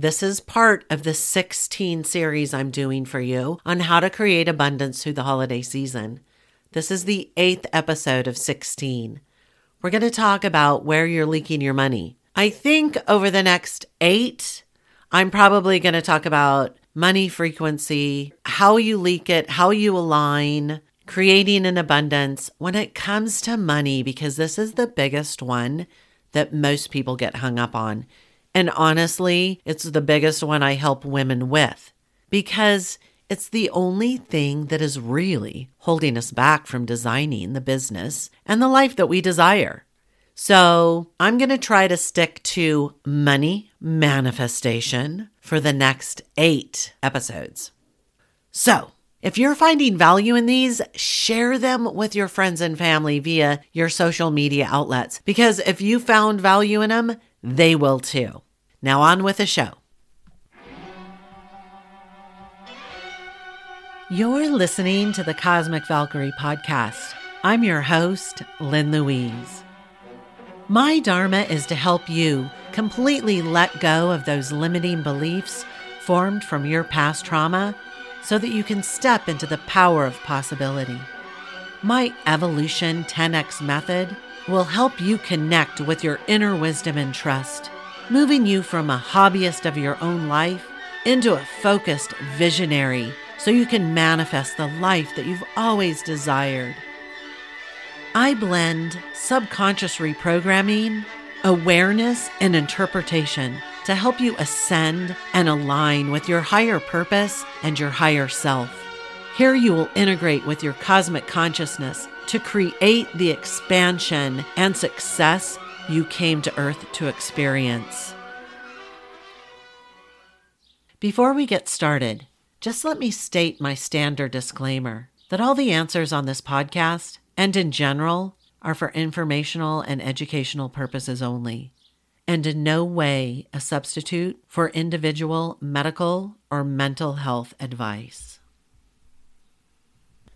This is part of the 16 series I'm doing for you on how to create abundance through the holiday season. This is the eighth episode of 16. We're going to talk about where you're leaking your money. I think over the next eight, I'm probably going to talk about money frequency, how you leak it, how you align, creating an abundance when it comes to money, because this is the biggest one that most people get hung up on. And honestly, it's the biggest one I help women with because it's the only thing that is really holding us back from designing the business and the life that we desire. So, I'm going to try to stick to money manifestation for the next eight episodes. So, if you're finding value in these, share them with your friends and family via your social media outlets because if you found value in them, they will too. Now, on with the show. You're listening to the Cosmic Valkyrie podcast. I'm your host, Lynn Louise. My Dharma is to help you completely let go of those limiting beliefs formed from your past trauma so that you can step into the power of possibility. My Evolution 10X method will help you connect with your inner wisdom and trust, moving you from a hobbyist of your own life into a focused visionary so you can manifest the life that you've always desired. I blend subconscious reprogramming, awareness, and interpretation to help you ascend and align with your higher purpose and your higher self. Here you will integrate with your cosmic consciousness to create the expansion and success you came to Earth to experience. Before we get started, just let me state my standard disclaimer that all the answers on this podcast and in general are for informational and educational purposes only, and in no way a substitute for individual medical or mental health advice.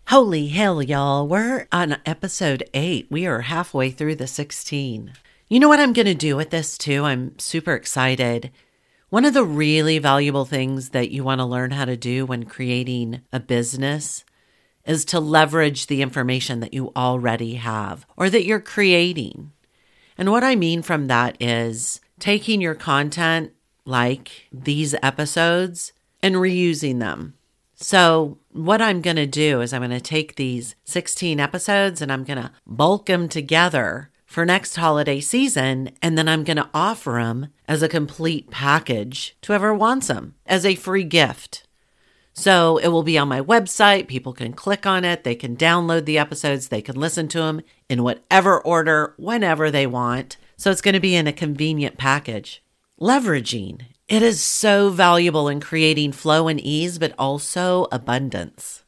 Holy hell, y'all. We're on episode eight. We are halfway through the 16. You know what I'm going to do with this too? I'm super excited. One of the really valuable things that you want to learn how to do when creating a business is to leverage the information that you already have or that you're creating. And what I mean from that is taking your content, like these episodes, and reusing them. So, what I'm going to do is I'm going to take these 16 episodes and I'm going to bulk them together for next holiday season, and then I'm going to offer them as a complete package to whoever wants them as a free gift. So it will be on my website. People can click on it. They can download the episodes. They can listen to them in whatever order, whenever they want. So it's going to be in a convenient package. Leveraging. It is so valuable in creating flow and ease, but also abundance.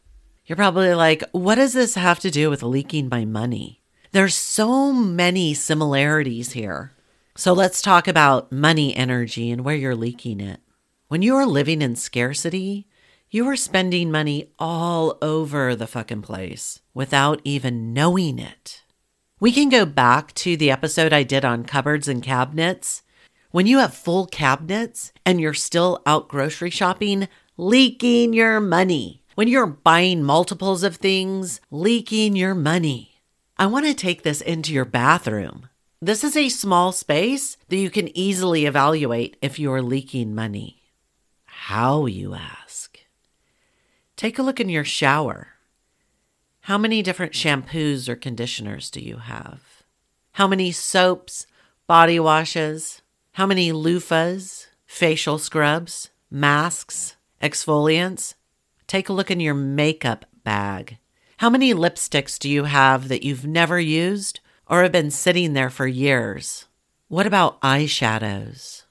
You're probably like, what does this have to do with leaking my money? There's so many similarities here. So let's talk about money energy and where you're leaking it. When you are living in scarcity, you are spending money all over the fucking place without even knowing it. We can go back to the episode I did on cupboards and cabinets. When you have full cabinets and you're still out grocery shopping, leaking your money. When you're buying multiples of things, leaking your money. I want to take this into your bathroom. This is a small space that you can easily evaluate if you are leaking money. How, you ask? Take a look in your shower. How many different shampoos or conditioners do you have? How many soaps, body washes? How many loofahs, facial scrubs, masks, exfoliants? Take a look in your makeup bag. How many lipsticks do you have that you've never used or have been sitting there for years? What about eyeshadows?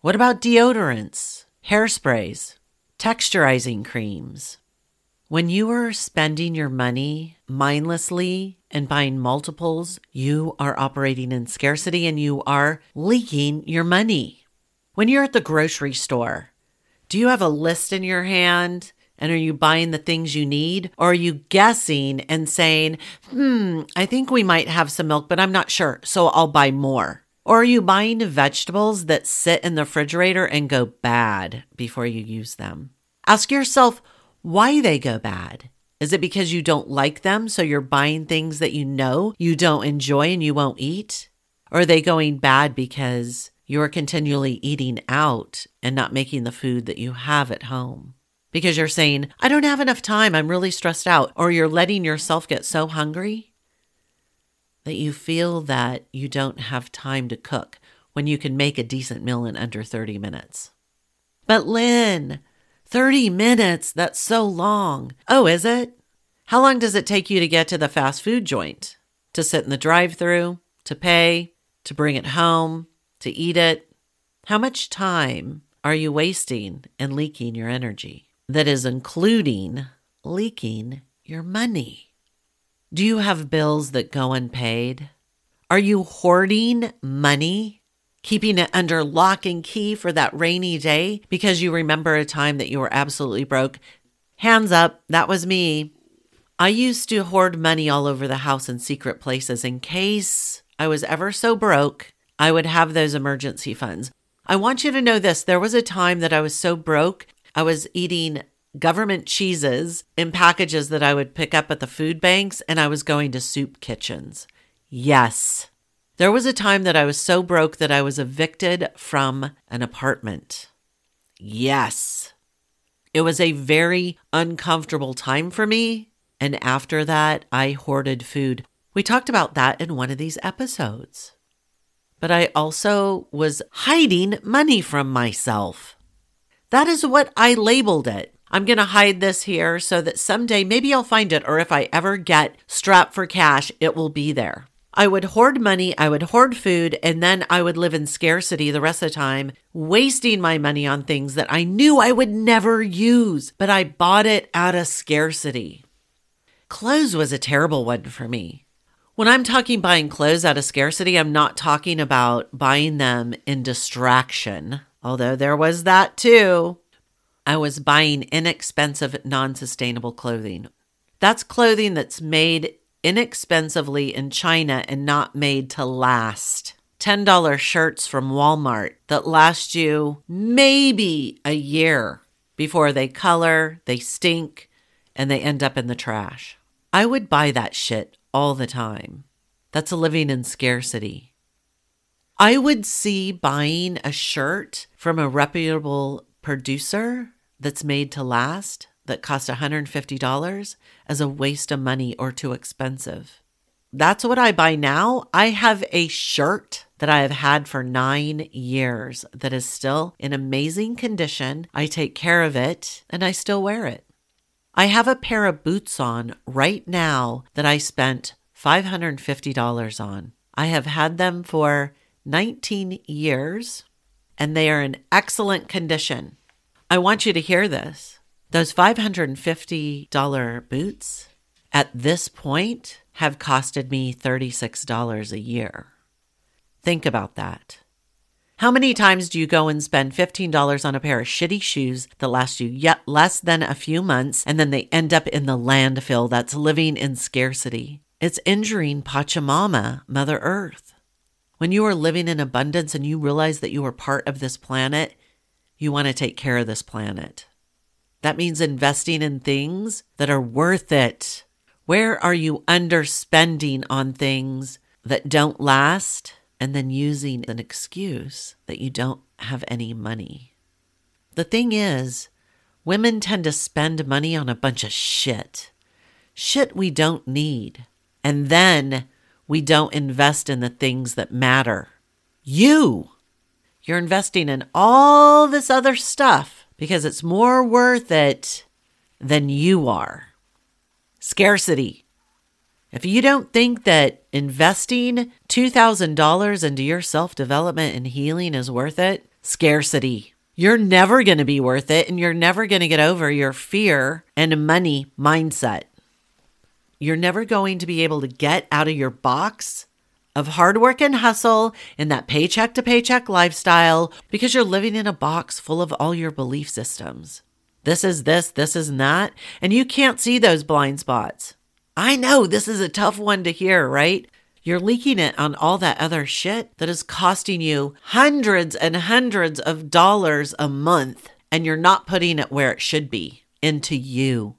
What about deodorants, hairsprays, texturizing creams? When you are spending your money mindlessly and buying multiples, you are operating in scarcity and you are leaking your money. When you're at the grocery store, do you have a list in your hand and are you buying the things you need? Or are you guessing and saying, hmm, I think we might have some milk, but I'm not sure. So I'll buy more. Or are you buying vegetables that sit in the refrigerator and go bad before you use them? Ask yourself why they go bad. Is it because you don't like them, so you're buying things that you know you don't enjoy and you won't eat? Or are they going bad because you're continually eating out and not making the food that you have at home? Because you're saying, I don't have enough time, I'm really stressed out, or you're letting yourself get so hungry that you feel that you don't have time to cook when you can make a decent meal in under 30 minutes. But Lynn, 30 minutes, that's so long. Oh, is it? How long does it take you to get to the fast food joint? To sit in the drive through, to pay, to bring it home, to eat it? How much time are you wasting and leaking your energy? That is including leaking your money. Do you have bills that go unpaid? Are you hoarding money? Keeping it under lock and key for that rainy day because you remember a time that you were absolutely broke? Hands up, that was me. I used to hoard money all over the house in secret places in case I was ever so broke. I would have those emergency funds. I want you to know this there was a time that I was so broke, I was eating government cheeses in packages that I would pick up at the food banks, and I was going to soup kitchens. Yes. There was a time that I was so broke that I was evicted from an apartment. Yes. It was a very uncomfortable time for me. And after that, I hoarded food. We talked about that in one of these episodes. But I also was hiding money from myself. That is what I labeled it. I'm going to hide this here so that someday maybe I'll find it, or if I ever get strapped for cash, it will be there. I would hoard money, I would hoard food, and then I would live in scarcity the rest of the time, wasting my money on things that I knew I would never use, but I bought it out of scarcity. Clothes was a terrible one for me. When I'm talking buying clothes out of scarcity, I'm not talking about buying them in distraction, although there was that too. I was buying inexpensive, non sustainable clothing. That's clothing that's made inexpensively in China and not made to last. $10 shirts from Walmart that last you maybe a year before they color, they stink, and they end up in the trash. I would buy that shit all the time. That's a living in scarcity. I would see buying a shirt from a reputable producer that's made to last that cost $150 as a waste of money or too expensive. That's what I buy now. I have a shirt that I have had for nine years that is still in amazing condition. I take care of it and I still wear it. I have a pair of boots on right now that I spent $550 on. I have had them for 19 years and they are in excellent condition. I want you to hear this. Those $550 boots at this point have costed me $36 a year. Think about that. How many times do you go and spend $15 on a pair of shitty shoes that last you yet less than a few months and then they end up in the landfill that's living in scarcity? It's injuring Pachamama, Mother Earth. When you are living in abundance and you realize that you are part of this planet, you want to take care of this planet. That means investing in things that are worth it. Where are you underspending on things that don't last and then using an excuse that you don't have any money? The thing is, women tend to spend money on a bunch of shit. Shit we don't need. And then we don't invest in the things that matter. You! You're investing in all this other stuff because it's more worth it than you are. Scarcity. If you don't think that investing $2,000 into your self development and healing is worth it, scarcity. You're never going to be worth it, and you're never going to get over your fear and money mindset. You're never going to be able to get out of your box of hard work and hustle in that paycheck to paycheck lifestyle because you're living in a box full of all your belief systems. This is this, this is that, and you can't see those blind spots. I know this is a tough one to hear, right? You're leaking it on all that other shit that is costing you hundreds and hundreds of dollars a month, and you're not putting it where it should be into you.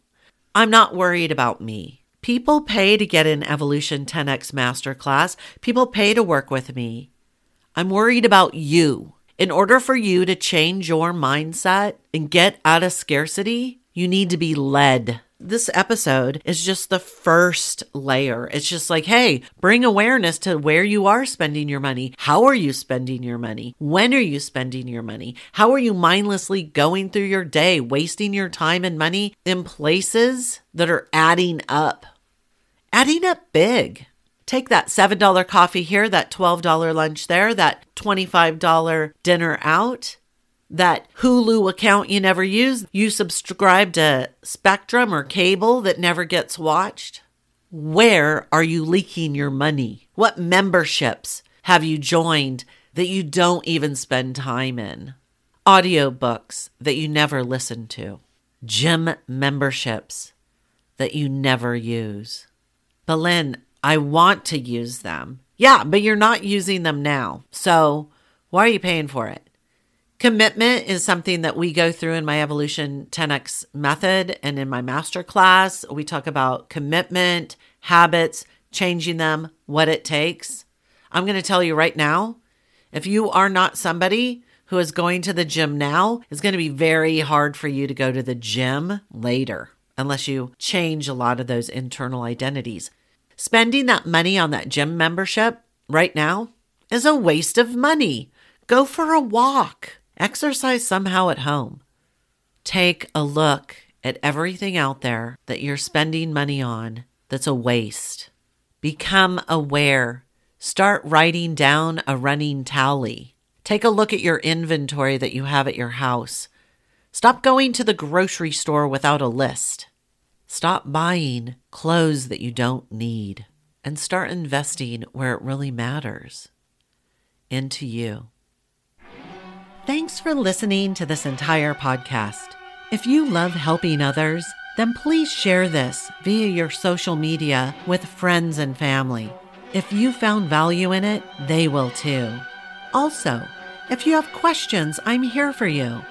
I'm not worried about me. People pay to get an Evolution 10X Masterclass, people pay to work with me. I'm worried about you. In order for you to change your mindset and get out of scarcity, you need to be led. This episode is just the first layer. It's just like, hey, bring awareness to where you are spending your money. How are you spending your money? When are you spending your money? How are you mindlessly going through your day, wasting your time and money in places that are adding up? Adding up big. Take that $7 coffee here, that $12 lunch there, that $25 dinner out, that Hulu account you never use. You subscribe to Spectrum or cable that never gets watched. Where are you leaking your money? What memberships have you joined that you don't even spend time in? Audiobooks that you never listen to. Gym memberships that you never use. But Lynn, I want to use them. Yeah, but you're not using them now. So why are you paying for it? Commitment is something that we go through in my Evolution 10X method and in my master class. We talk about commitment, habits, changing them, what it takes. I'm going to tell you right now if you are not somebody who is going to the gym now, it's going to be very hard for you to go to the gym later unless you change a lot of those internal identities. Spending that money on that gym membership right now is a waste of money. Go for a walk, exercise somehow at home. Take a look at everything out there that you're spending money on that's a waste. Become aware. Start writing down a running tally. Take a look at your inventory that you have at your house. Stop going to the grocery store without a list. Stop buying clothes that you don't need and start investing where it really matters into you. Thanks for listening to this entire podcast. If you love helping others, then please share this via your social media with friends and family. If you found value in it, they will too. Also, if you have questions, I'm here for you.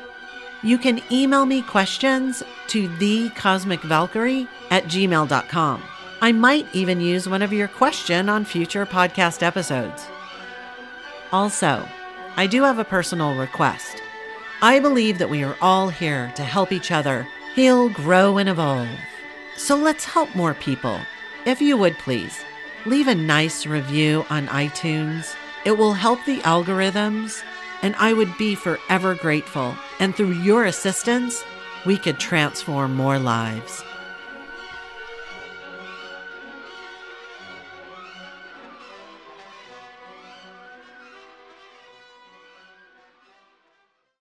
You can email me questions to thecosmicvalkyrie at gmail.com. I might even use one of your question on future podcast episodes. Also, I do have a personal request. I believe that we are all here to help each other heal, grow, and evolve. So let's help more people. If you would please, leave a nice review on iTunes. It will help the algorithms and I would be forever grateful. And through your assistance, we could transform more lives.